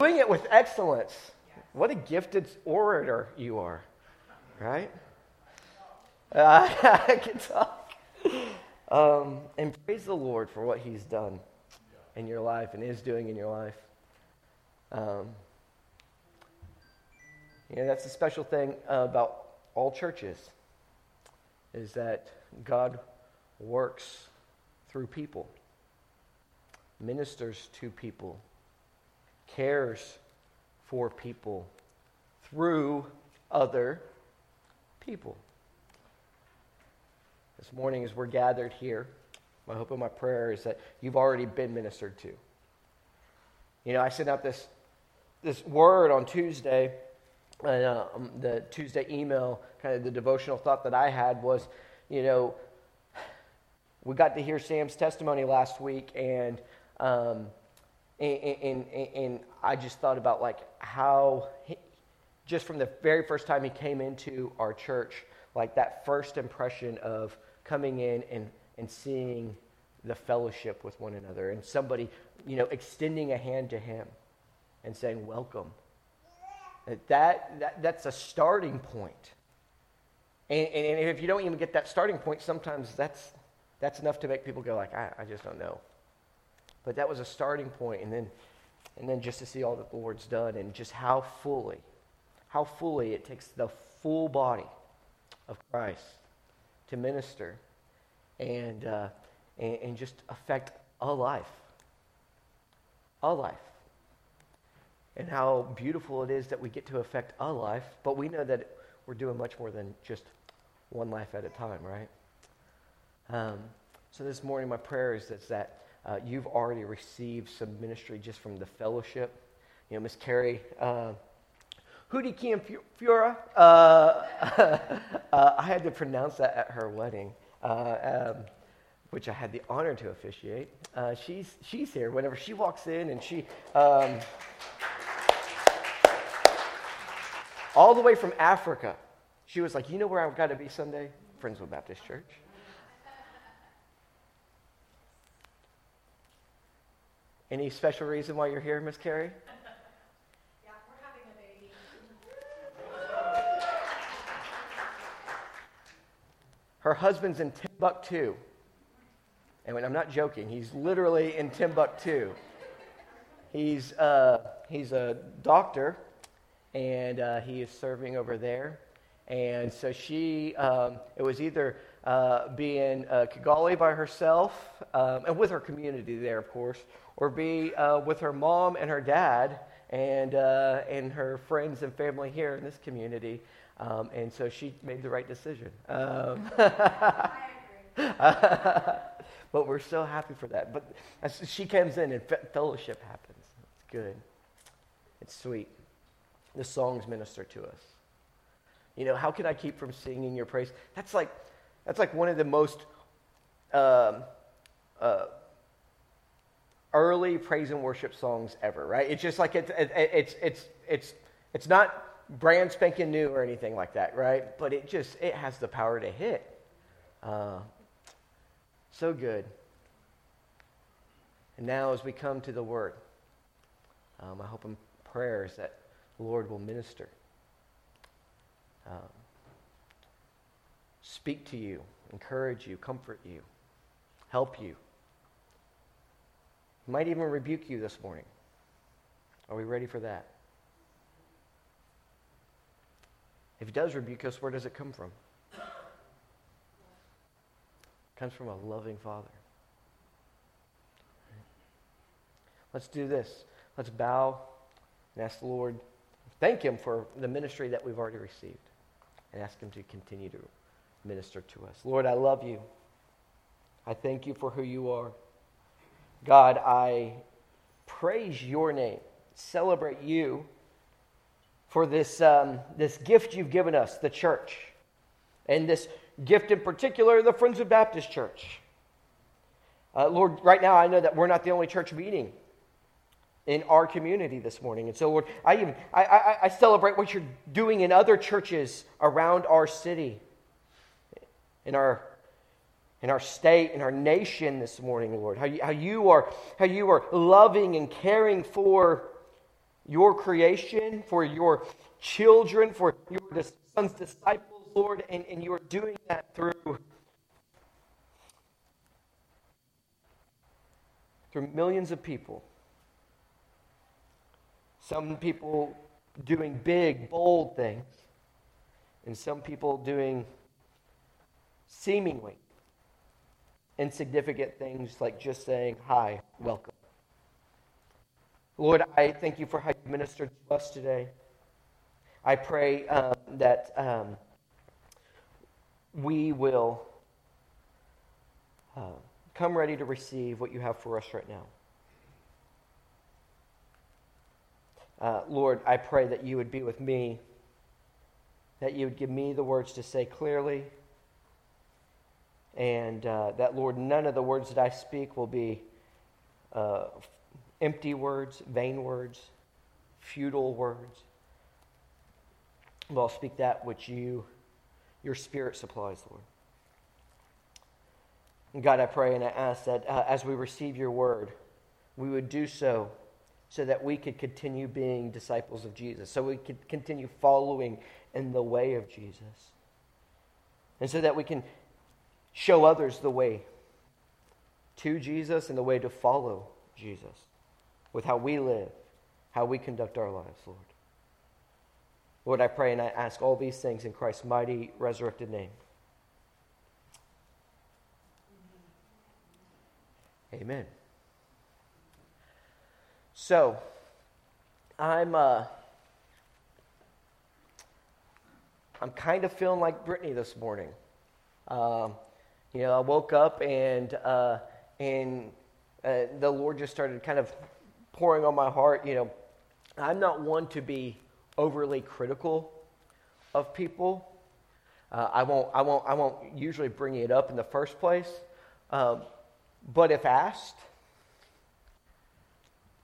doing it with excellence. What a gifted orator you are, right? Uh, I can talk. Um, and praise the Lord for what He's done in your life and is doing in your life. Um, you know, that's the special thing about all churches is that God works through people, ministers to people, cares for people through other people. This morning, as we're gathered here, my hope and my prayer is that you've already been ministered to. You know, I sent out this, this word on Tuesday, and uh, the Tuesday email, kind of the devotional thought that I had was, you know, we got to hear Sam's testimony last week, and, um, and, and, and, I just thought about like how, he, just from the very first time he came into our church, like that first impression of coming in and, and seeing the fellowship with one another, and somebody, you know, extending a hand to him and saying, Welcome. Uh, that, that, that's a starting point. And, and, if you don't even get that starting point, sometimes that's, that's enough to make people go like, I, I just don't know. But that was a starting point, and then, and then just to see all that the Lord's done and just how fully, how fully it takes the full body of Christ to minister and, uh, and, and just affect a life. A life. And how beautiful it is that we get to affect a life, but we know that we're doing much more than just one life at a time, right? Um, so this morning, my prayer is that, that uh, you've already received some ministry just from the fellowship. You know, Miss Carrie, uh, Hootie Kim Fura, uh, uh, I had to pronounce that at her wedding, uh, um, which I had the honor to officiate. She's, she's here whenever she walks in and she. Um, all the way from Africa. She was like, You know where I've got to be Sunday? Friendswood Baptist Church. Any special reason why you're here, Miss Carrie? yeah, we're having a baby. Her husband's in Timbuktu. And when I'm not joking, he's literally in Timbuktu. He's, uh, he's a doctor, and uh, he is serving over there. And so she, um, it was either uh, be in uh, Kigali by herself, um, and with her community there, of course, or be uh, with her mom and her dad and, uh, and her friends and family here in this community. Um, and so she made the right decision. Um, but we're so happy for that. But she comes in and fellowship happens. It's good. It's sweet. The songs minister to us. You know, how can I keep from singing your praise? That's like, that's like one of the most um, uh, early praise and worship songs ever, right? It's just like it's, it's, it's, it's, it's not brand spanking new or anything like that, right? But it just, it has the power to hit. Uh, so good. And now as we come to the Word, um, I hope in prayers that the Lord will minister. Um, speak to you, encourage you, comfort you, help you. He might even rebuke you this morning. Are we ready for that? If he does rebuke us, where does it come from? It comes from a loving Father. Let's do this. Let's bow and ask the Lord, thank Him for the ministry that we've already received, and ask Him to continue to minister to us. Lord, I love you. I thank you for who you are. God, I praise your name, celebrate you for this, um, this gift you've given us, the church, and this gift in particular, the Friendswood Baptist Church. Uh, Lord, right now I know that we're not the only church meeting in our community this morning. And so, Lord, I, even, I, I, I celebrate what you're doing in other churches around our city, in our in our state, in our nation this morning, Lord. How you, how you, are, how you are loving and caring for your creation, for your children, for your son's disciples, Lord, and, and you are doing that through through millions of people. Some people doing big, bold things, and some people doing seemingly insignificant things like just saying, Hi, welcome. Lord, I thank you for how you ministered to us today. I pray um, that um, we will uh, come ready to receive what you have for us right now. Uh, Lord, I pray that you would be with me, that you would give me the words to say clearly, and uh, that, Lord, none of the words that I speak will be uh, empty words, vain words, futile words. But I'll speak that which you, your Spirit supplies, Lord. And God, I pray and I ask that uh, as we receive your word, we would do so so that we could continue being disciples of Jesus, so we could continue following in the way of Jesus, and so that we can show others the way to Jesus and the way to follow Jesus with how we live, how we conduct our lives, Lord. Lord, I pray and I ask all these things in Christ's mighty resurrected name. Amen. So, I'm uh, I'm kind of feeling like Brittany this morning. Um, you know, I woke up and uh, and uh, the Lord just started kind of pouring on my heart. You know, I'm not one to be overly critical of people. Uh, I won't. I won't. I won't usually bring it up in the first place. Um, but if asked,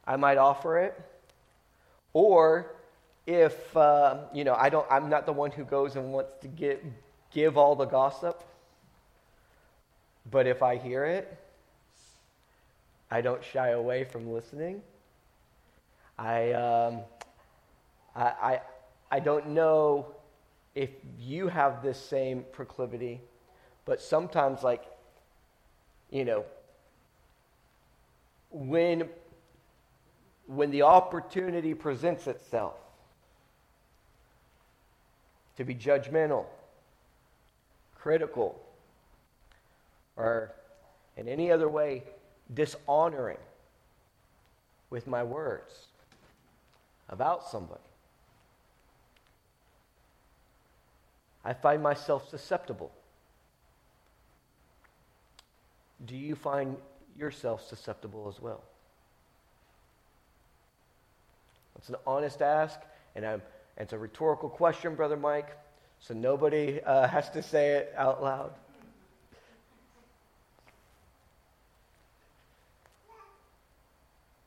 I might offer it. Or if uh, you know, I don't. I'm not the one who goes and wants to get give all the gossip. But if I hear it, I don't shy away from listening. I, um, I, I, I don't know if you have this same proclivity, but sometimes, like, you know, when, when the opportunity presents itself to be judgmental, critical, or in any other way dishonoring with my words about somebody, I find myself susceptible. Do you find yourself susceptible as well? It's an honest ask, and I'm, it's a rhetorical question, Brother Mike, so nobody uh, has to say it out loud.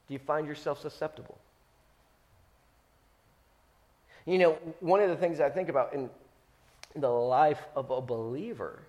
Do you find yourself susceptible? You know, one of the things I think about in the life of a believer,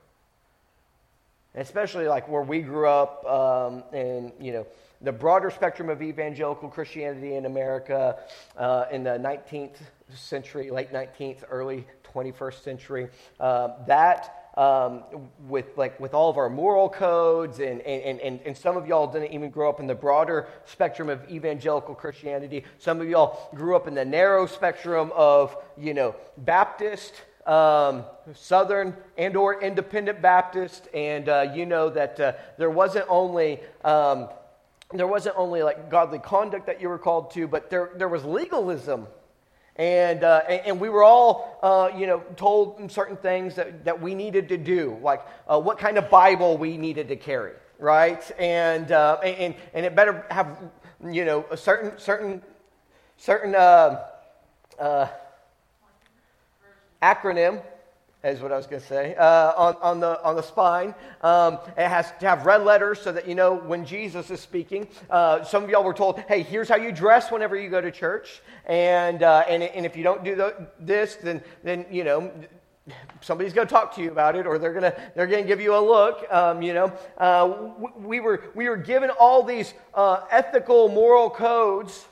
especially like where we grew up um, and, you know, the broader spectrum of evangelical Christianity in America uh, in the 19th century, late 19th, early 21st century, uh, that um, with like with all of our moral codes and, and, and, and some of y'all didn't even grow up in the broader spectrum of evangelical christianity. Some of y'all grew up in the narrow spectrum of you know baptist um, southern and or independent baptist and uh, you know that uh, there wasn't only um, there wasn't only like godly conduct that you were called to but there, there was legalism and, uh, and, we were all, uh, you know, told certain things that, that we needed to do, like uh, what kind of Bible we needed to carry, right? And, uh, and, and it better have, you know, a certain, certain, certain uh, uh, acronym is what I was going to say, uh, on, on, the, on the spine. Um, it has to have red letters so that you know when Jesus is speaking. Uh, some of y'all were told, hey, here's how you dress whenever you go to church. And, uh, and, and if you don't do the, this, then, then, you know, somebody's going to talk to you about it or they're going to they're going to give you a look um, you know uh, we, were we were given all these uh, ethical moral codes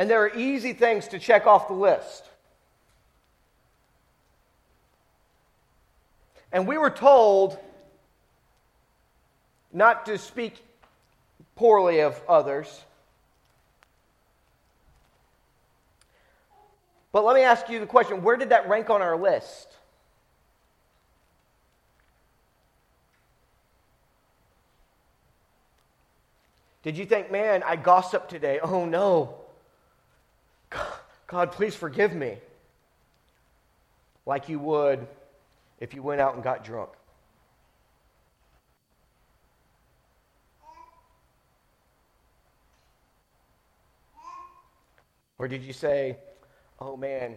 And there are easy things to check off the list. And we were told not to speak poorly of others. But let me ask you the question where did that rank on our list? Did you think, man, I gossiped today? Oh no. God, please forgive me. Like you would if you went out and got drunk. Or did you say, oh man,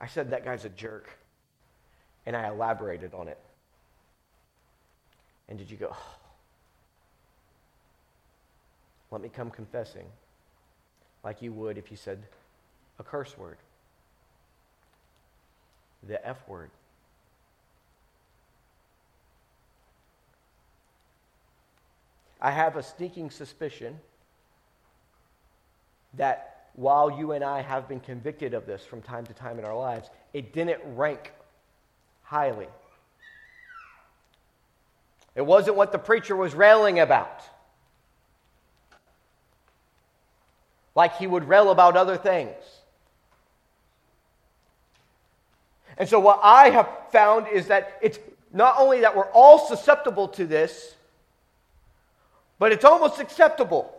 I said that guy's a jerk, and I elaborated on it? And did you go, oh, let me come confessing, like you would if you said a curse word, the F word? I have a sneaking suspicion that while you and I have been convicted of this from time to time in our lives, it didn't rank highly. It wasn't what the preacher was railing about. Like he would rail about other things. And so, what I have found is that it's not only that we're all susceptible to this, but it's almost acceptable.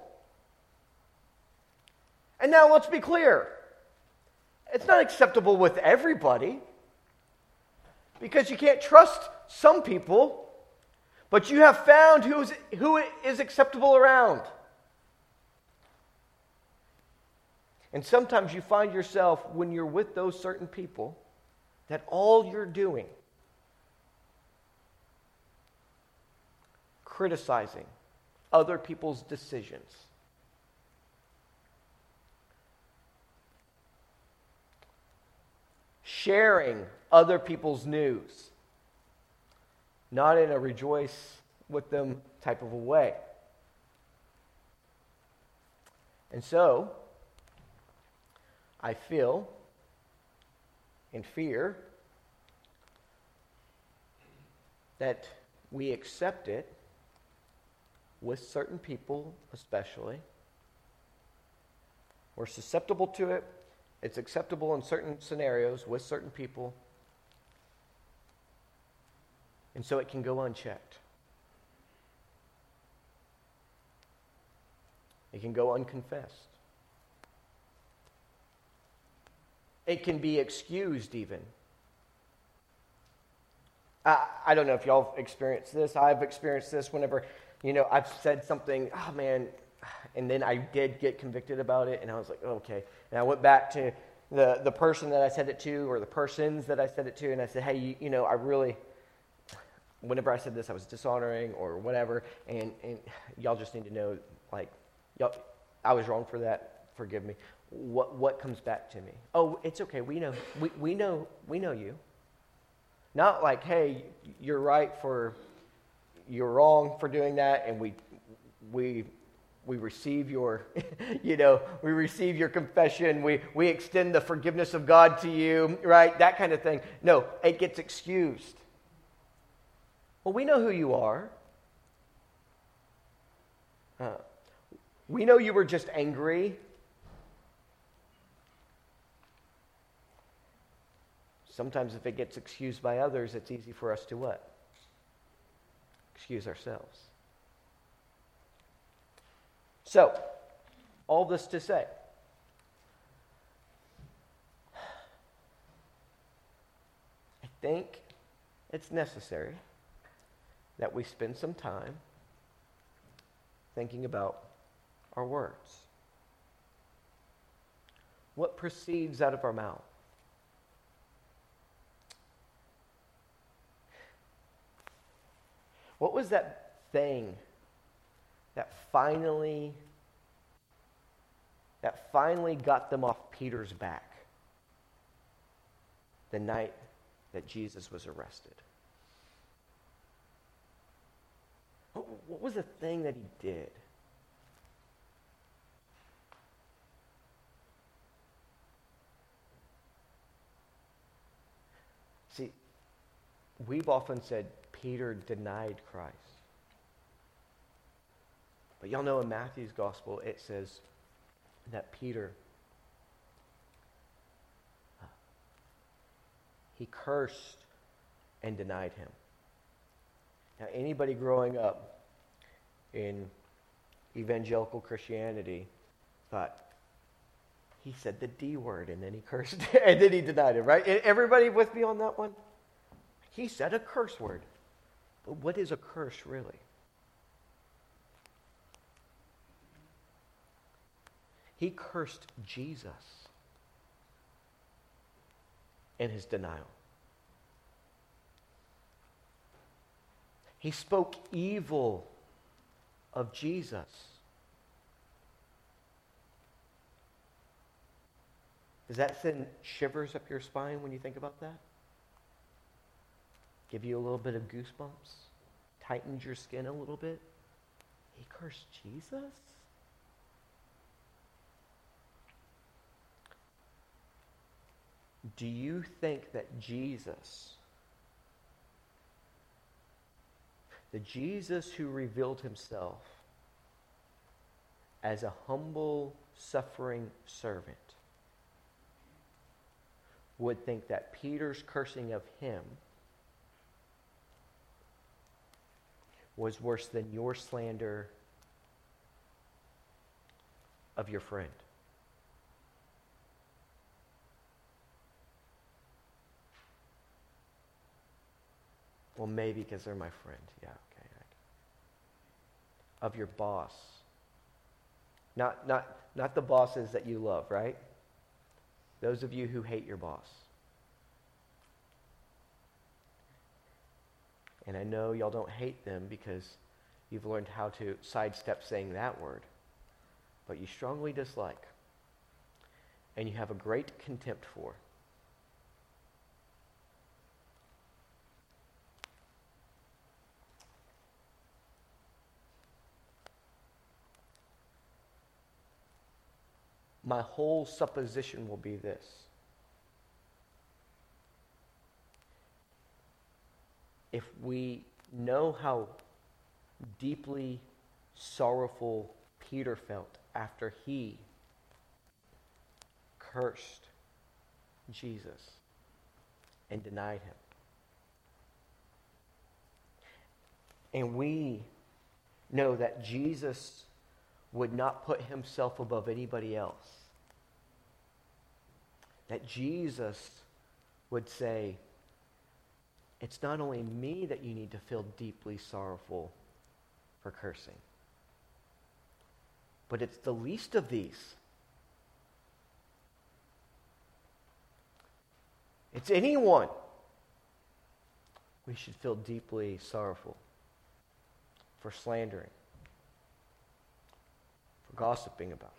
And now let's be clear it's not acceptable with everybody because you can't trust some people, but you have found who's, who is acceptable around. And sometimes you find yourself, when you're with those certain people, that all you're doing, criticizing, other people's decisions. Sharing other people's news, not in a rejoice with them type of a way. And so, I feel in fear that we accept it with certain people, especially. We're susceptible to it. It's acceptable in certain scenarios with certain people. And so it can go unchecked. It can go unconfessed. It can be excused, even. I, I don't know if y'all have experienced this. I've experienced this whenever you know, I've said something, oh man, and then I did get convicted about it, and I was like, oh, okay. And I went back to the, the person that I said it to, or the persons that I said it to, and I said, hey, you, you know, I really, whenever I said this, I was dishonoring or whatever, and, and y'all just need to know, like, y'all, I was wrong for that. Forgive me. What, what comes back to me? Oh, it's okay. We know, we, we know, we know you. Not like, hey, you're right for you're wrong for doing that, and we, we, we receive your, you know, we receive your confession. We, we extend the forgiveness of God to you, right? That kind of thing. No, it gets excused. Well, we know who you are. Uh, we know you were just angry. Sometimes, if it gets excused by others, it's easy for us to what? excuse ourselves. So, all this to say, I think it's necessary that we spend some time thinking about our words. What proceeds out of our mouth? What was that thing that finally that finally got them off Peter's back the night that Jesus was arrested? What was the thing that he did? See, we've often said Peter denied Christ. But y'all know in Matthew's gospel, it says that Peter, uh, he cursed and denied him. Now, anybody growing up in evangelical Christianity thought, he said the D word and then he cursed and then he denied it, right? Everybody with me on that one? He said a curse word. But what is a curse really? He cursed Jesus in his denial. He spoke evil of Jesus. Does that send shivers up your spine when you think about that? Give you a little bit of goosebumps? Tightens your skin a little bit? He cursed Jesus? Do you think that Jesus, the Jesus who revealed himself as a humble, suffering servant, would think that Peter's cursing of him was worse than your slander of your friend? Well, maybe because they're my friend. Yeah, okay. Of your boss. Not, not, not the bosses that you love, right? Those of you who hate your boss. And I know y'all don't hate them because you've learned how to sidestep saying that word. But you strongly dislike. And you have a great contempt for. my whole supposition will be this. If we know how deeply sorrowful Peter felt after he cursed Jesus and denied him. And we know that Jesus would not put himself above anybody else that Jesus would say, It's not only me that you need to feel deeply sorrowful for cursing, but it's the least of these. It's anyone. We should feel deeply sorrowful for slandering, for gossiping about.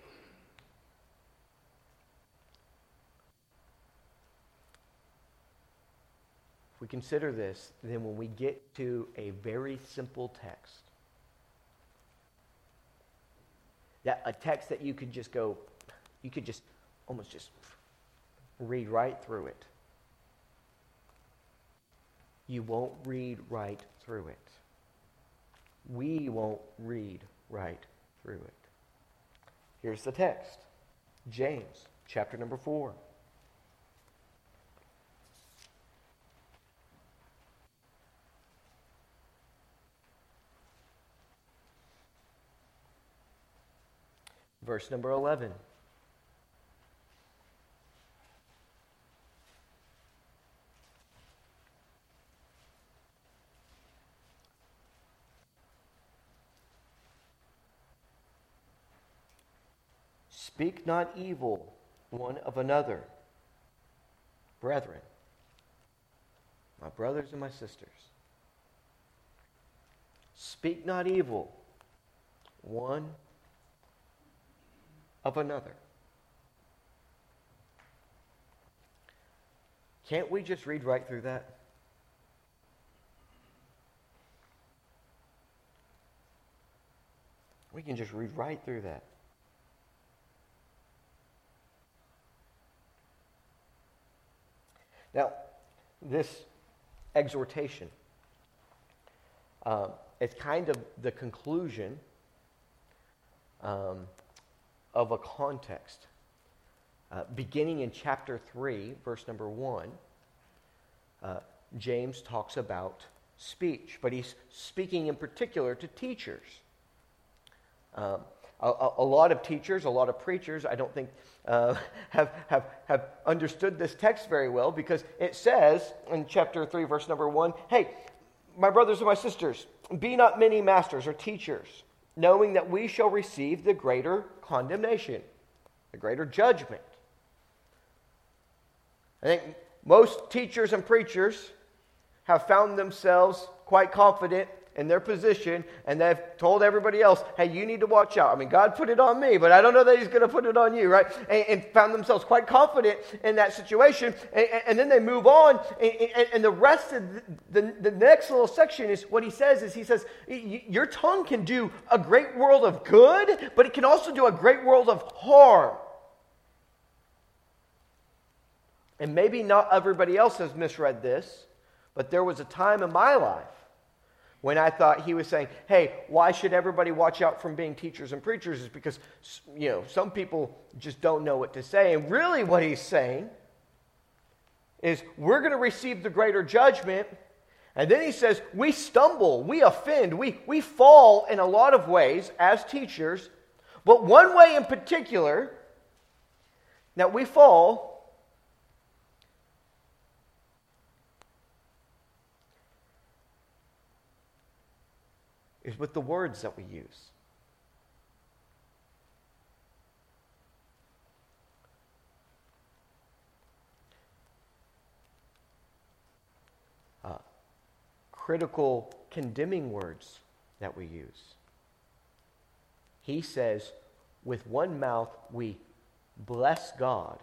We consider this, then when we get to a very simple text, that a text that you could just go, you could just almost just read right through it. You won't read right through it. We won't read right through it. Here's the text James chapter number 4. Verse number 11. Speak not evil one of another, brethren, my brothers and my sisters. Speak not evil one of another. Can't we just read right through that? We can just read right through that. Now, this exhortation. Um, it's kind of the conclusion um, of a context. Uh, beginning in chapter 3, verse number 1, uh, James talks about speech, but he's speaking in particular to teachers. Um, a, a, lot of teachers, a lot of preachers, I don't think uh, have, have, have understood this text very well because it says in chapter 3, verse number 1 Hey, my brothers and my sisters, be not many masters or teachers, knowing that we shall receive the greater condemnation, the greater judgment. I think most teachers and preachers have found themselves quite confident in their position and they've told everybody else, hey, you need to watch out. I mean, God put it on me, but I don't know that He's going to put it on you, right? And, and, found themselves quite confident in that situation. And, and then they move on. And, and the rest of the, the, the, next little section is what He says is He says, your tongue can do a great world of good, but it can also do a great world of harm. And maybe not everybody else has misread this, but there was a time in my life when I thought he was saying, hey, why should everybody watch out from being teachers and preachers? Is because, you know, some people just don't know what to say. And really, what he's saying is, we're going to receive the greater judgment. And then he says, we stumble, we offend, we, we fall in a lot of ways as teachers. But one way in particular that we fall is with the words that we use. Uh, critical, condemning words that we use. He says, with one mouth we bless God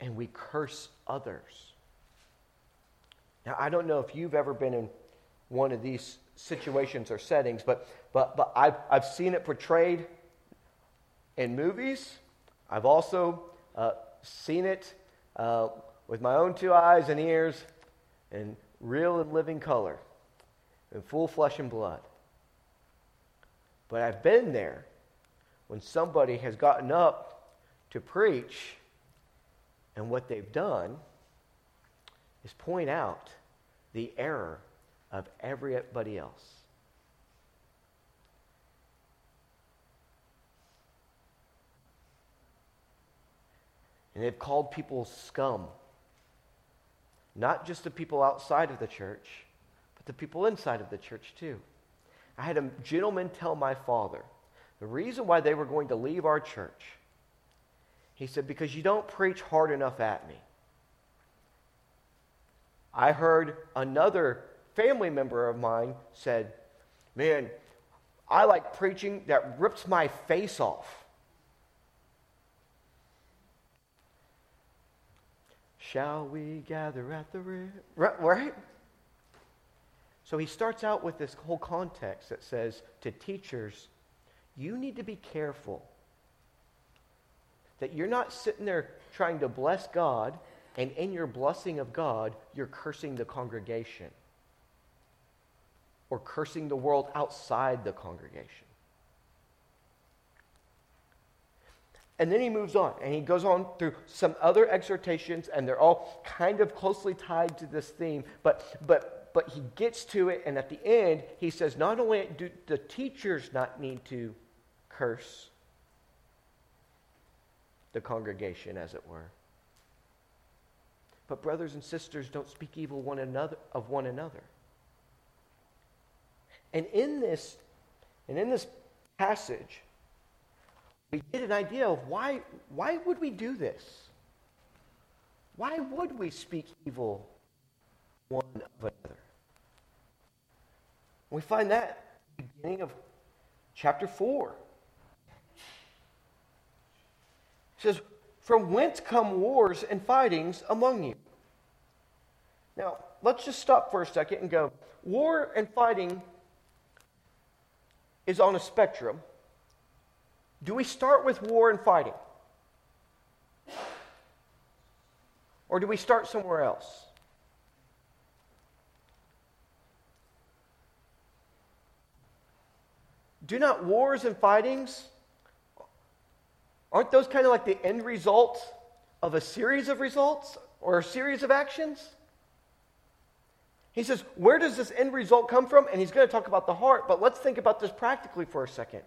and we curse others. Now, I don't know if you've ever been in one of these situations or settings, but, but, but I've, I've seen it portrayed in movies. I've also uh, seen it uh, with my own two eyes and ears in real and living color, in full flesh and blood. But I've been there when somebody has gotten up to preach, and what they've done is point out the error of everybody else. And they've called people scum. Not just the people outside of the church, but the people inside of the church too. I had a gentleman tell my father the reason why they were going to leave our church. He said, Because you don't preach hard enough at me. I heard another family member of mine said, Man, I like preaching that rips my face off. Shall we gather at the river? Right? So he starts out with this whole context that says to teachers, you need to be careful that you're not sitting there trying to bless God, and in your blessing of God, you're cursing the congregation or cursing the world outside the congregation. And then he moves on and he goes on through some other exhortations, and they're all kind of closely tied to this theme. But, but, but he gets to it, and at the end, he says not only do the teachers not need to curse the congregation, as it were, but brothers and sisters don't speak evil one another, of one another. And in this, and in this passage, we get an idea of why, why would we do this? Why would we speak evil one of another? We find that beginning of chapter 4. It says, From whence come wars and fightings among you? Now, let's just stop for a second and go, war and fighting is on a spectrum. Do we start with war and fighting? Or do we start somewhere else? Do not wars and fightings, aren't those kind of like the end result of a series of results or a series of actions? He says, Where does this end result come from? And he's going to talk about the heart, but let's think about this practically for a second.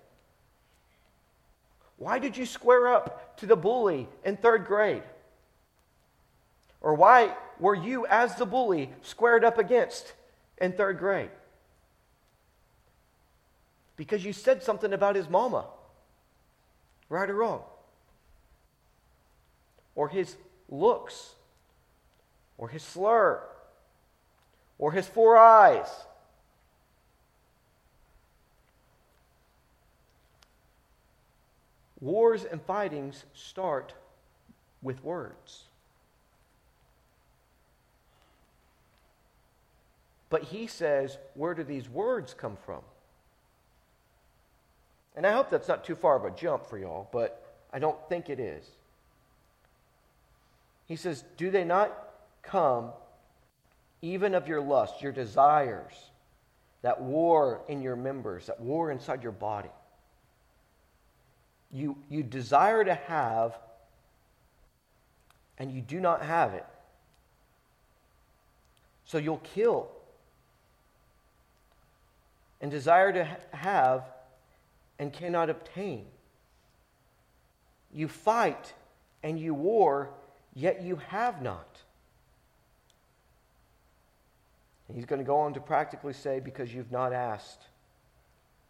Why did you square up to the bully in third grade? Or why were you, as the bully, squared up against in third grade? Because you said something about his mama, right or wrong, or his looks, or his slur, or his four eyes. Wars and fightings start with words. But he says, where do these words come from? And I hope that's not too far of a jump for y'all, but I don't think it is. He says, Do they not come even of your lust, your desires, that war in your members, that war inside your body? You, you desire to have, and you do not have it. So you'll kill. And desire to have and cannot obtain. You fight and you war, yet you have not. And he's going to go on to practically say, because you've not asked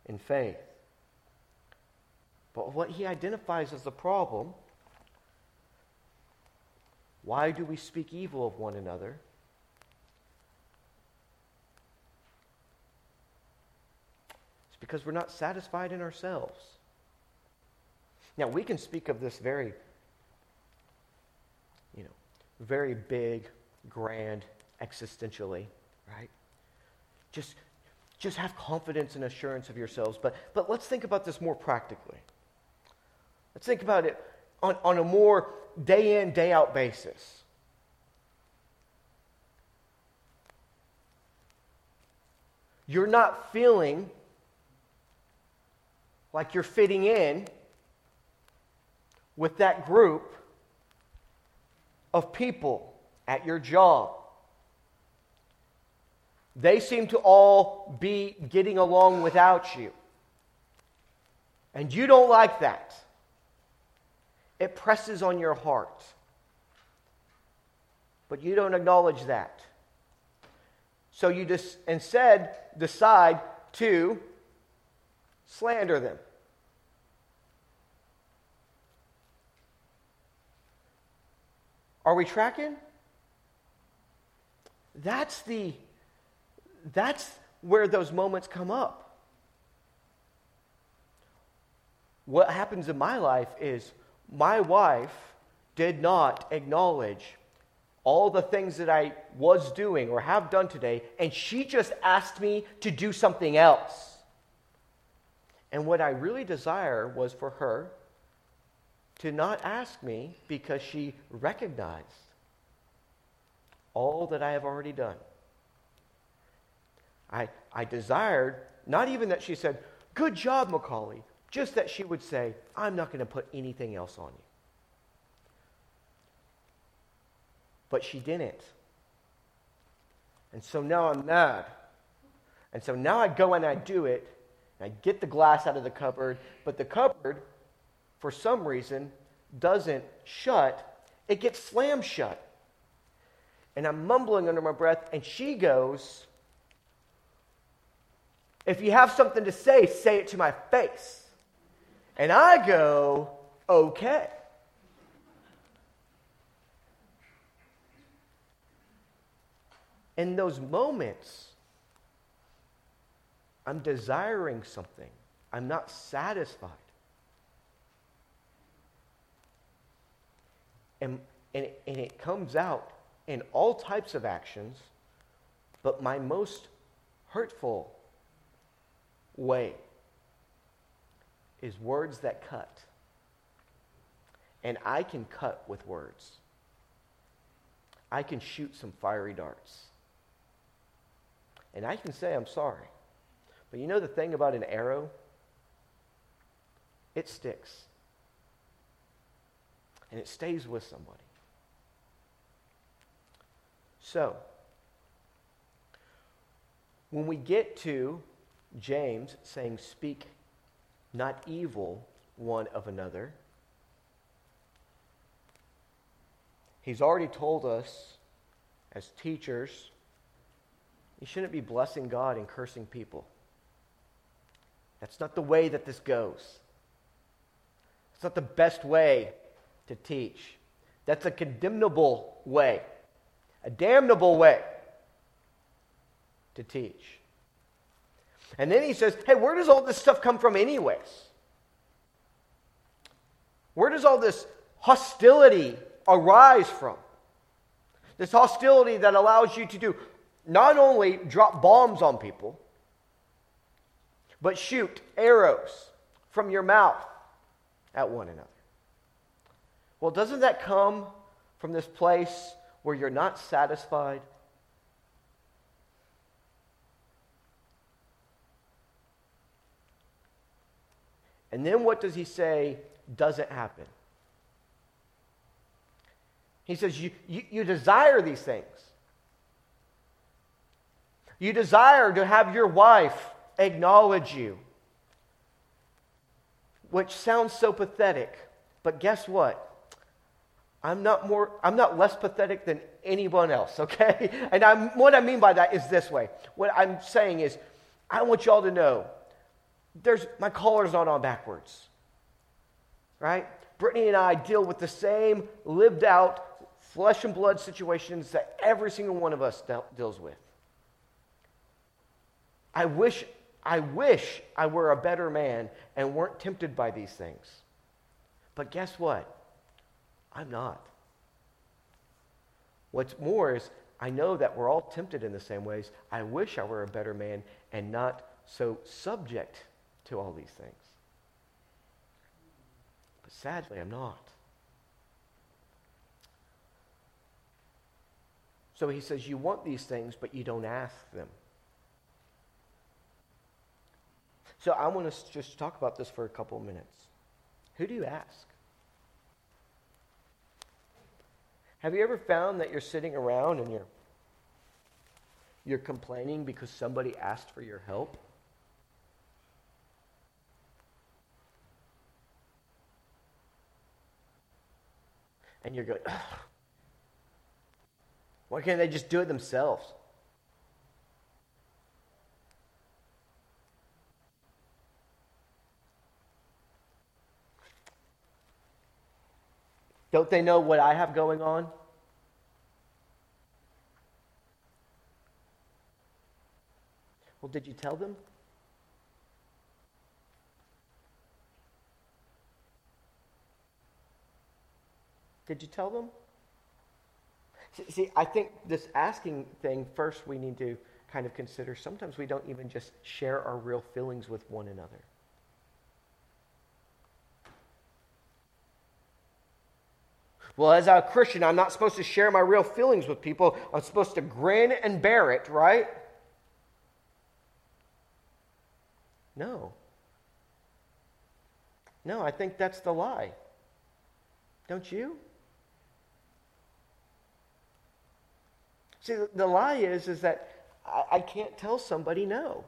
in faith. But what he identifies as the problem why do we speak evil of one another? It's because we're not satisfied in ourselves. Now, we can speak of this very, you know, very big, grand, existentially, right? Just, just have confidence and assurance of yourselves. But, but let's think about this more practically. Let's think about it on, on a more day in, day out basis. You're not feeling like you're fitting in with that group of people at your job. They seem to all be getting along without you. And you don't like that it presses on your heart. But you don't acknowledge that. So you just instead decide to slander them. Are we tracking? That's the that's where those moments come up. What happens in my life is my wife did not acknowledge all the things that I was doing or have done today, and she just asked me to do something else. And what I really desire was for her to not ask me because she recognized all that I have already done. I, I desired not even that she said, Good job, Macaulay. Just that she would say, I'm not going to put anything else on you. But she didn't. And so now I'm mad. And so now I go and I do it. And I get the glass out of the cupboard, but the cupboard, for some reason, doesn't shut. It gets slammed shut. And I'm mumbling under my breath, and she goes, If you have something to say, say it to my face. And I go, okay. In those moments, I'm desiring something. I'm not satisfied. And, and, and it comes out in all types of actions, but my most hurtful way is words that cut. And I can cut with words. I can shoot some fiery darts. And I can say, I'm sorry. But you know the thing about an arrow? it sticks. And it stays with somebody. So, when we get to James saying, Speak not evil one of another, he's already told us as teachers, you shouldn't be blessing God and cursing people. That's not the way that this goes. It's not the best way to teach. That's a condemnable way, a damnable way to teach. And then he says, hey, where does all this stuff come from, anyways? Where does all this hostility arise from? This hostility that allows you to do not only drop bombs on people, but shoot arrows from your mouth at one another. Well, doesn't that come from this place where you're not satisfied? And then what does he say doesn't happen? He says, you, you, you, desire these things. You desire to have your wife acknowledge you, which sounds so pathetic. But guess what? I'm not more I'm not less pathetic than anyone else, okay? And I'm, what I mean by that is this way. What I'm saying is I want y'all to know there's my collar's not on backwards. Right? Brittany and I deal with the same lived out flesh and blood situations that every single one of us de- deals with. I wish, I wish I were a better man and weren't tempted by these things. But guess what? I'm not. What's more is, I know that we're all tempted in the same ways. I wish I were a better man and not so subject to all these things. But sadly, I'm not. So he says, You want these things, but you don't ask them. So I want to just talk about this for a couple of minutes. Who do you ask? Have you ever found that you're sitting around and you're you're complaining because somebody asked for your help? And you're going, why can't they just do it themselves? Don't they know what I have going on? Well, did you tell them? Did you tell them? See, I think this asking thing, first we need to kind of consider sometimes we don't even just share our real feelings with one another. Well, as a Christian, I'm not supposed to share my real feelings with people. I'm supposed to grin and bear it, right? No. No, I think that's the lie. Don't you? See, the lie is, is that I, I can't tell somebody no.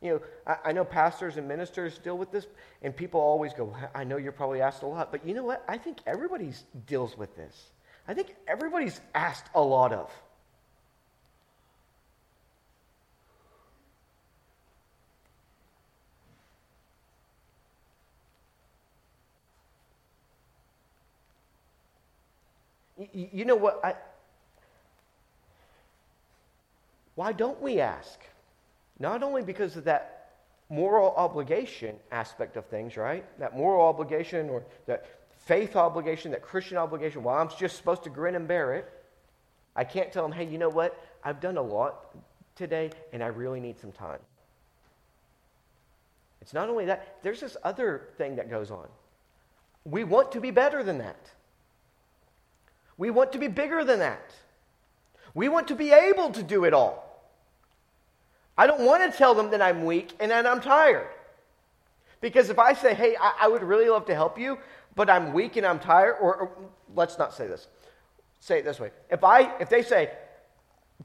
You know, I, I, know pastors and ministers deal with this, and people always go, I know you're probably asked a lot, but you know what? I think everybody deals with this. I think everybody's asked a lot of. You, know what? I, why don't we ask? Not only because of that moral obligation aspect of things, right? That moral obligation or that faith obligation, that Christian obligation. Well, I'm just supposed to grin and bear it. I can't tell them, hey, you know what? I've done a lot today and I really need some time. It's not only that, there's this other thing that goes on. We want to be better than that. We want to be bigger than that. We want to be able to do it all. I don't want to tell them that I'm weak and that I'm tired. Because if I say, hey, I, I would really love to help you, but I'm weak and I'm tired, or, or let's not say this. Say it this way. If I if they say,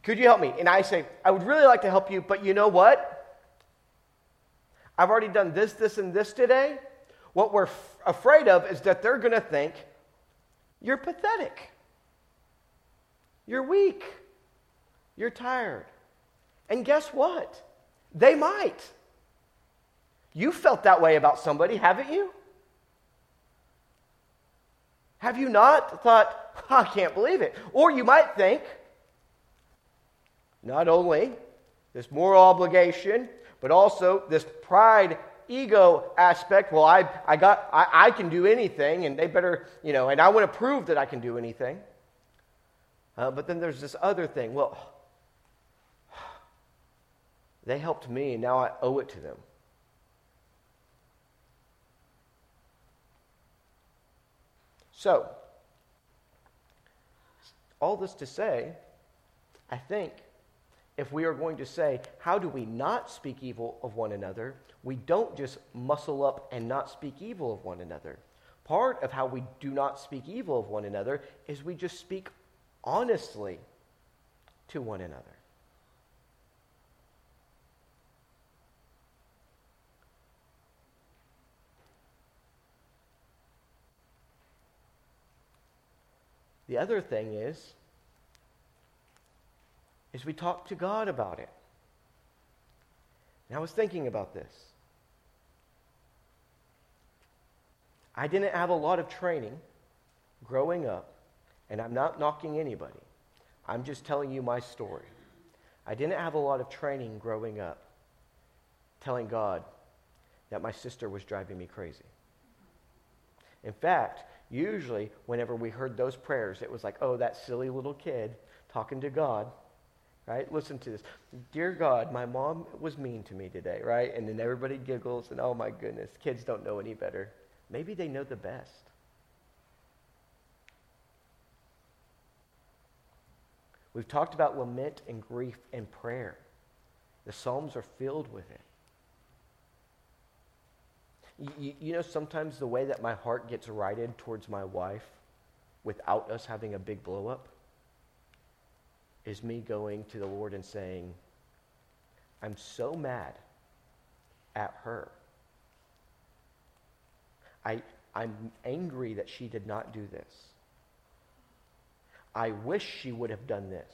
could you help me? And I say, I would really like to help you, but you know what? I've already done this, this, and this today. What we're f- afraid of is that they're going to think you're pathetic. You're weak. You're tired. And guess what? They might. You felt that way about somebody, haven't you? Have you not thought, I can't believe it? Or you might think, not only this moral obligation, but also this pride ego aspect. Well, I, I, got, I, I can do anything, and they better, you know, and I want to prove that I can do anything. Uh, but then there's this other thing. Well, they helped me, and now I owe it to them. So, all this to say, I think if we are going to say, how do we not speak evil of one another, we don't just muscle up and not speak evil of one another. Part of how we do not speak evil of one another is we just speak honestly to one another. The other thing is, is we talk to God about it. And I was thinking about this. I didn't have a lot of training growing up, and I'm not knocking anybody. I'm just telling you my story. I didn't have a lot of training growing up telling God that my sister was driving me crazy. In fact, usually whenever we heard those prayers, it was like, oh, that silly little kid talking to God right? Listen to this. Dear God, my mom was mean to me today, right? And then everybody giggles, and oh my goodness, kids don't know any better. Maybe they know the best. We've talked about lament and grief and prayer. The Psalms are filled with it. You, you, know, sometimes the way that my heart gets righted towards my wife without us having a big blow up is me going to the Lord and saying, I'm so mad at her. I, I'm angry that she did not do this. I wish she would have done this.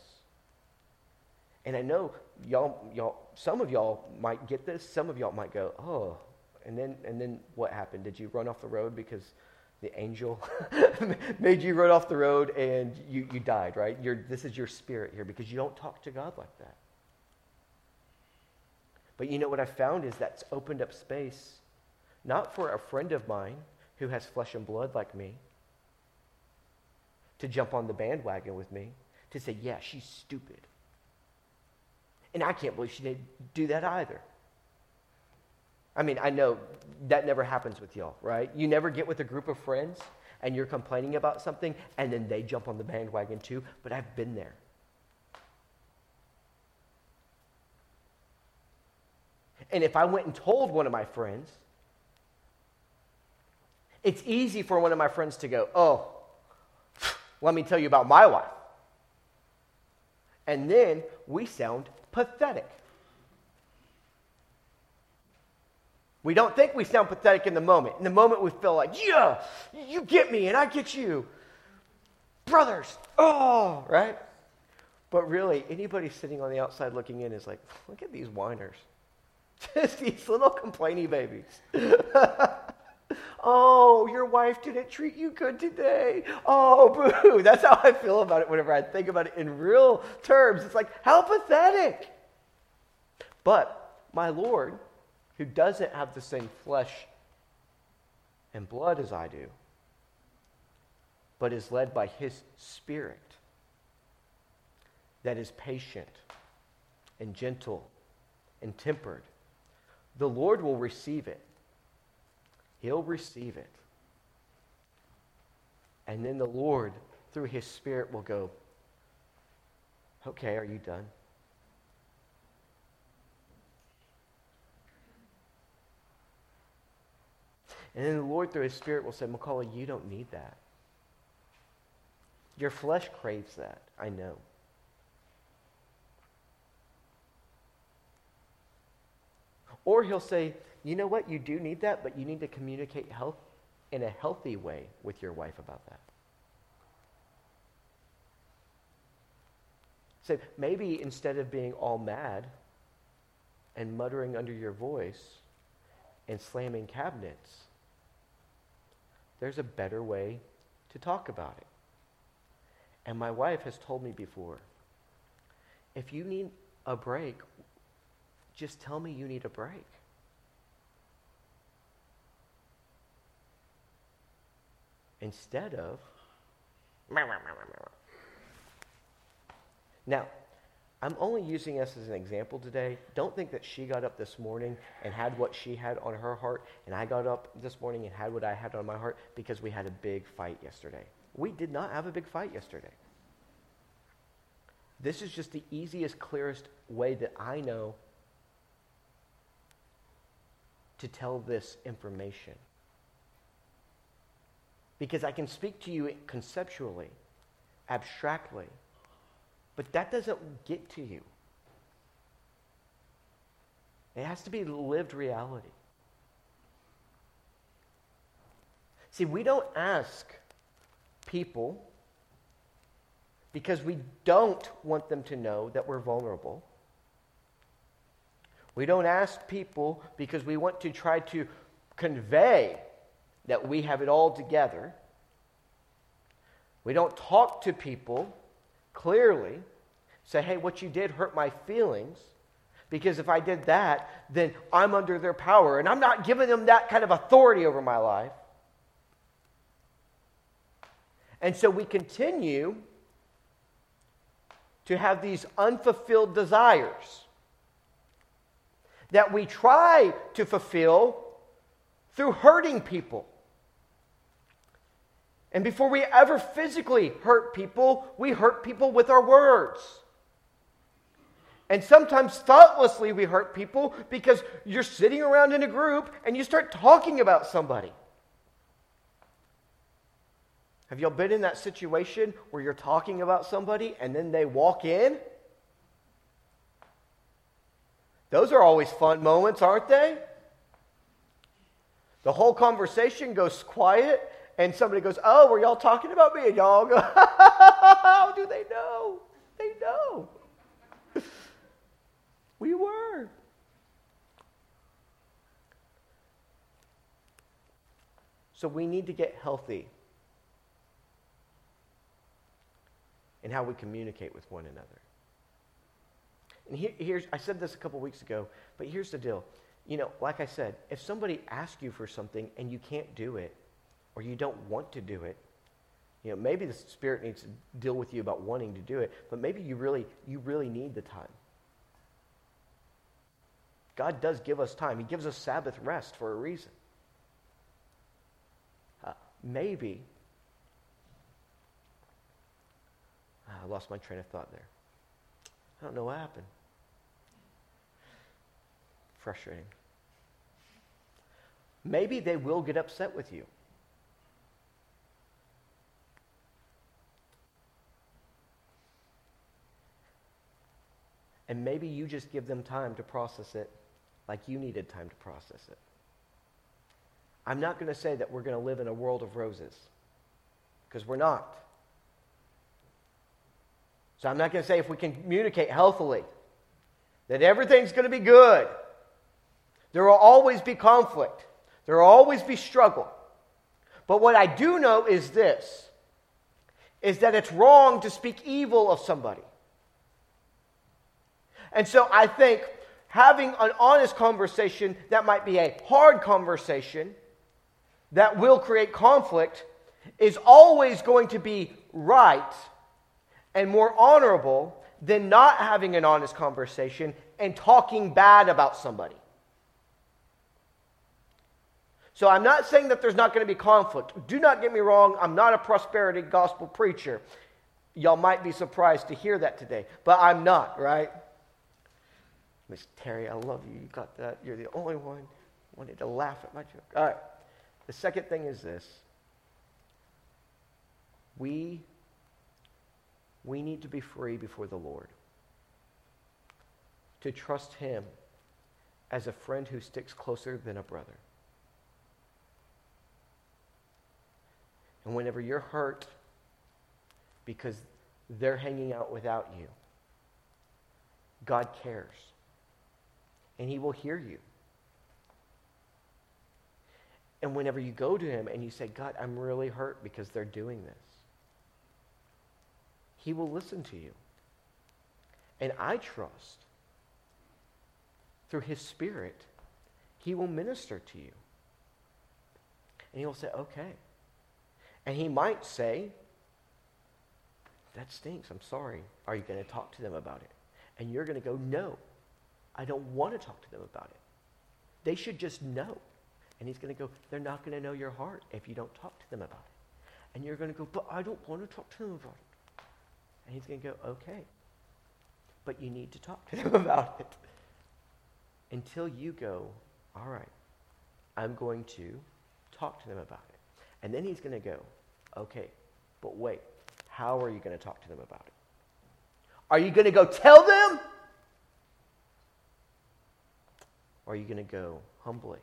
And I know y'all, y'all, some of y'all might get this. Some of y'all might go, oh, and then, and then what happened? Did you run off the road because the angel made you run off the road and you, you died, right? You're, this is your spirit here because you don't talk to God like that. But you know what I found is that's opened up space, not for a friend of mine who has flesh and blood like me, to jump on the bandwagon with me, to say, yeah, she's stupid. And I can't believe she didn't do that either. I mean, I know that never happens with y'all, right? You never get with a group of friends and you're complaining about something and then they jump on the bandwagon too, but I've been there. And if I went and told one of my friends, it's easy for one of my friends to go, Oh, let me tell you about my wife. And then we sound pathetic. We don't think we sound pathetic in the moment. In the moment, we feel like, yeah, you get me and I get you. Brothers, oh, right? But really, anybody sitting on the outside looking in is like, look at these whiners. Just these little complaining babies. oh, your wife didn't treat you good today. Oh, boo. That's how I feel about it whenever I think about it in real terms. It's like, how pathetic. But my Lord who doesn't have the same flesh and blood as I do, but is led by his spirit that is patient and gentle and tempered, the Lord will receive it. He'll receive it. And then the Lord, through his Spirit, will go, Okay, are you done? And then the Lord, through his Spirit, will say, McCullough, you don't need that. Your flesh craves that, I know. Or he'll say, you know what? You do need that, but you need to communicate health in a healthy way with your wife about that. So maybe instead of being all mad and muttering under your voice and slamming cabinets, there's a better way to talk about it. And my wife has told me before if you need a break, just tell me you need a break. Instead of. Now, I'm only using us as an example today. Don't think that she got up this morning and had what she had on her heart, and I got up this morning and had what I had on my heart because we had a big fight yesterday. We did not have a big fight yesterday. This is just the easiest, clearest way that I know to tell this information. Because I can speak to you conceptually, abstractly, but that doesn't get to you. It has to be lived reality. See, we don't ask people because we don't want them to know that we're vulnerable. We don't ask people because we want to try to convey that we have it all together. We don't talk to people clearly, say, hey, what you did hurt my feelings. Because if I did that, then I'm under their power. And I'm not giving them that kind of authority over my life. And so we continue to have these unfulfilled desires that we try to fulfill through hurting people. And before we ever physically hurt people, we hurt people with our words. And sometimes thoughtlessly we hurt people because you're sitting around in a group and you start talking about somebody. Have y'all been in that situation where you're talking about somebody and then they walk in? Those are always fun moments, aren't they? The whole conversation goes quiet and somebody goes, Oh, were y'all talking about me? And y'all go, How do they know? They know. we were. So we need to get healthy in how we communicate with one another. And here, here's, I said this a couple weeks ago, but here's the deal. You know, like I said, if somebody asks you for something and you can't do it, or you don't want to do it, you know, maybe the Spirit needs to deal with you about wanting to do it, but maybe you really, you really need the time. God does give us time. He gives us Sabbath rest for a reason. Uh, maybe, ah, I lost my train of thought there. I don't know what happened. Frustrating. Maybe they will get upset with you. And maybe you just give them time to process it like you needed time to process it. I'm not going to say that we're going to live in a world of roses, because we're not. So I'm not going to say if we can communicate healthily that everything's going to be good. There will always be conflict, there will always be struggle. But what I do know is this is that it's wrong to speak evil of somebody. And so I think having an honest conversation that might be a hard conversation that will create conflict is always going to be right and more honorable than not having an honest conversation and talking bad about somebody. So I'm not saying that there's not going to be conflict. Do not get me wrong, I'm not a prosperity gospel preacher. Y'all might be surprised to hear that today, but I'm not, right? Miss Terry, I love you. You got that. You're the only one wanted to laugh at my joke. All right. The second thing is this we, we need to be free before the Lord, to trust Him as a friend who sticks closer than a brother. And whenever you're hurt because they're hanging out without you, God cares. And He will hear you. And whenever you go to Him and you say, God, I'm really hurt because they're doing this, He will listen to you. And I trust through His Spirit, He will minister to you. And He will say, okay. And He might say, that stinks. I'm sorry. Are you going to talk to them about it? And you're going to go, no, I don't want to talk to them about it. They should just know. And he's going to go, they're not going to know your heart if you don't talk to them about it. And you're going to go, but I don't want to talk to them about it. And he's going to go, okay. But you need to talk to them about it. Until you go, all right, I'm going to talk to them about it. And then he's going to go, okay, but wait, how are you going to talk to them about it? Are you going to go tell them? Or are you going to go humbly,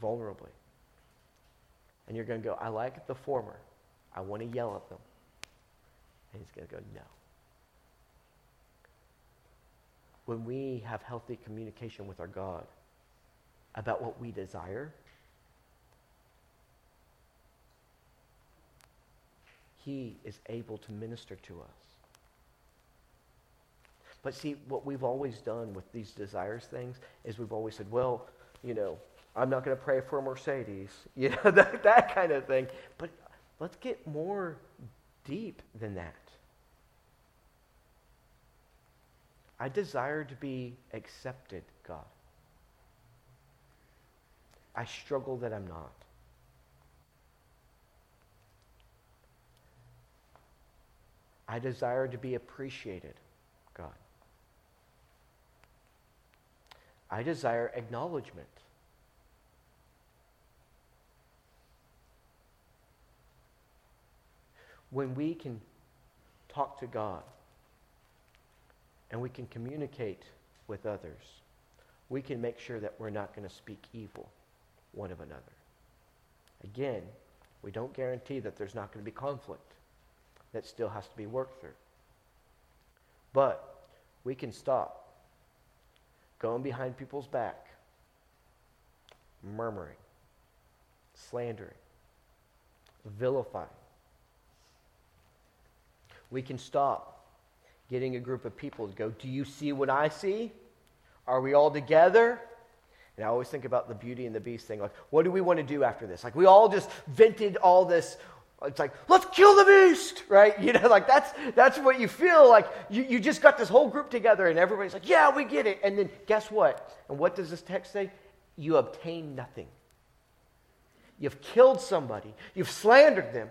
vulnerably? And you're going to go, I like the former. I want to yell at them. And he's going to go, no. When we have healthy communication with our God about what we desire, He is able to minister to us. But see, what we've always done with these desires things is we've always said, well, you know, I'm not going to pray for a Mercedes, you know, that, that kind of thing. But let's get more deep than that. I desire to be accepted, God. I struggle that I'm not. I desire to be appreciated, God. I desire acknowledgement. When we can talk to God and we can communicate with others, we can make sure that we're not going to speak evil one of another. Again, we don't guarantee that there's not going to be conflict that still has to be worked through. But we can stop going behind people's back, murmuring, slandering, vilifying. We can stop getting a group of people to go, Do you see what I see? Are we all together? And I always think about the Beauty and the Beast thing. Like, what do we want to do after this? Like, we all just vented all this it's like, let's kill the beast, right? You know, like that's that's what you feel like. You, you just got this whole group together and everybody's like, yeah, we get it. And then guess what? And what does this text say? You obtain nothing. You've killed somebody, you've slandered them.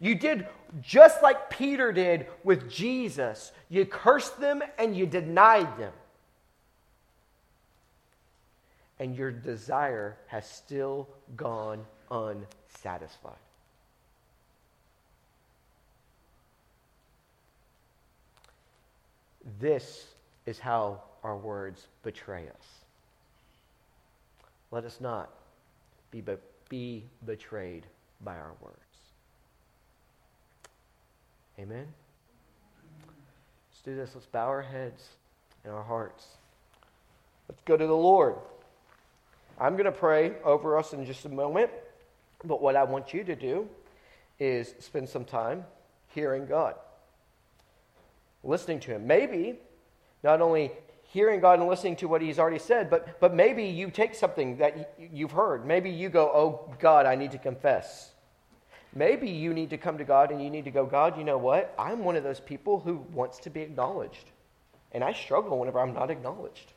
You did just like Peter did with Jesus. You cursed them and you denied them. And your desire has still gone unsatisfied. This is how our words betray us. Let us not be, be, be betrayed by our words. Amen? Let's do this. Let's bow our heads and our hearts. Let's go to the Lord. I'm going to pray over us in just a moment, but what I want you to do is spend some time hearing God listening to Him. Maybe not only hearing God and listening to what He's already said, but, but maybe you take something that you've heard. Maybe you go, Oh, God, I need to confess. Maybe you need to come to God and you need to go, God, you know what? I'm one of those people who wants to be acknowledged. And I struggle whenever I'm not acknowledged.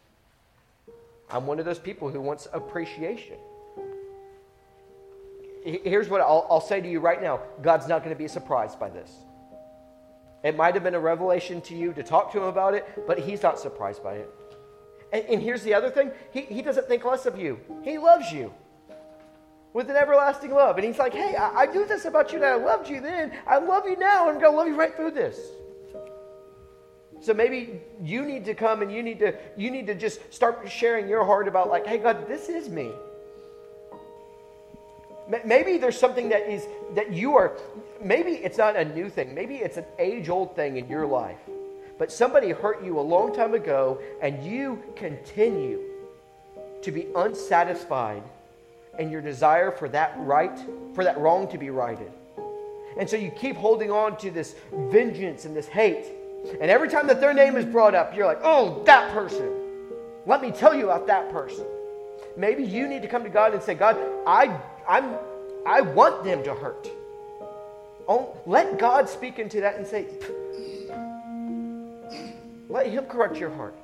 I'm one of those people who wants appreciation. Here's what I'll, I'll say to you right now God's not going to be surprised by this. It might have been a revelation to you to talk to him about it, but he's not surprised by it. And, and here's the other thing he, he doesn't think less of you, He loves you with an everlasting love. And He's like, hey, I, I do this about you that I loved you then. I love you now, and I'm going to love you right through this. So maybe you need to come and you need to you need to just start sharing your heart about like, hey God, this is me. Maybe there's something that is that you are maybe it's not a new thing. Maybe it's an age-old thing in your life. But somebody hurt you a long time ago and you continue to be unsatisfied in your desire for that right, for that wrong to be righted. And so you keep holding on to this vengeance and this hate. And every time that their name is brought up, you're like, oh, that person. Let me tell you about that person. Maybe you need to come to God and say, God, I, I'm, I want them to hurt. Oh, let God speak into that and say, let Him correct your heart.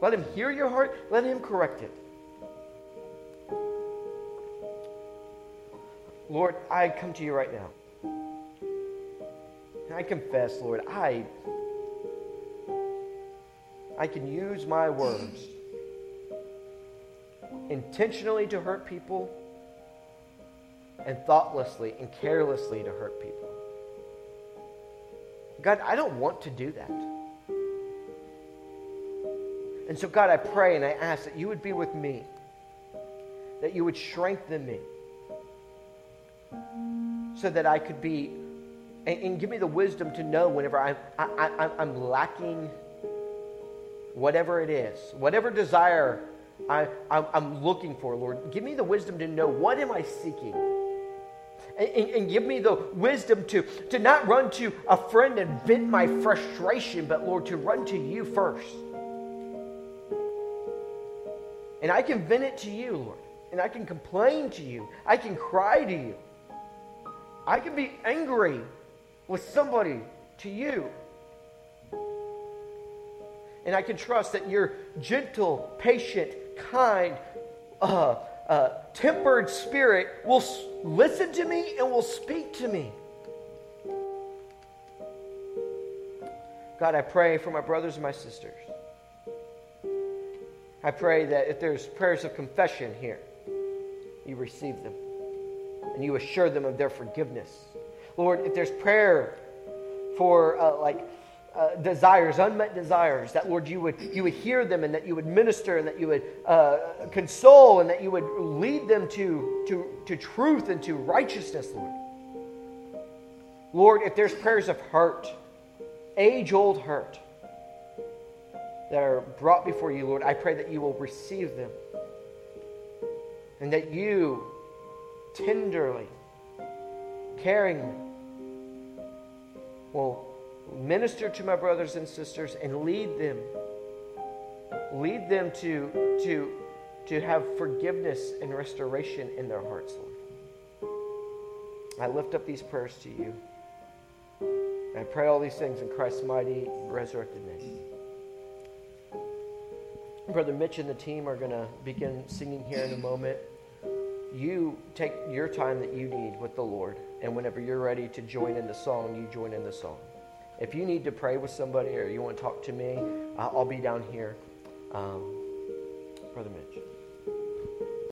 Let Him hear your heart. Let Him correct it. Lord, I come to you right now. And I confess, Lord, I I can use my words intentionally to hurt people and thoughtlessly and carelessly to hurt people. God, I don't want to do that. And so, God, I pray and I ask that you would be with me, that you would strengthen me, so that I could be, and, and give me the wisdom to know whenever I'm, I, I, I'm lacking whatever it is, whatever desire I, I'm, I'm looking for, Lord, give me the wisdom to know what am I seeking and, and, give me the wisdom to, to not run to a friend and vent my frustration, but Lord, to run to you first. And I can vent it to you, Lord. And I can complain to you. I can cry to you. I can be angry with somebody to you. And I can trust that you're gentle, patient, kind, uh, uh, tempered spirit will listen to me and will speak to me. God, I pray for my brothers and my sisters. I pray that if there's prayers of confession here, you receive them and you assure them of their forgiveness. Lord, if there's prayer for uh, like uh, desires, unmet desires, that Lord, you would you would hear them and that you would minister and that you would uh, console and that you would lead them to, to, to truth and to righteousness, Lord. Lord, if there's prayers of hurt, age old hurt, that are brought before you, Lord, I pray that you will receive them and that you tenderly, caringly will minister to my brothers and sisters and lead them. Lead them to, to, to have forgiveness and restoration in their hearts, Lord. I lift up these prayers to you. I pray all these things in Christ's mighty resurrected name. Brother Mitch and the team are going to begin singing here in a moment. You take your time that you need with the Lord, and whenever you're ready to join in the song, you join in the song. If you need to pray with somebody or you want to talk to me, I'll be down here. Um, Brother Mitch.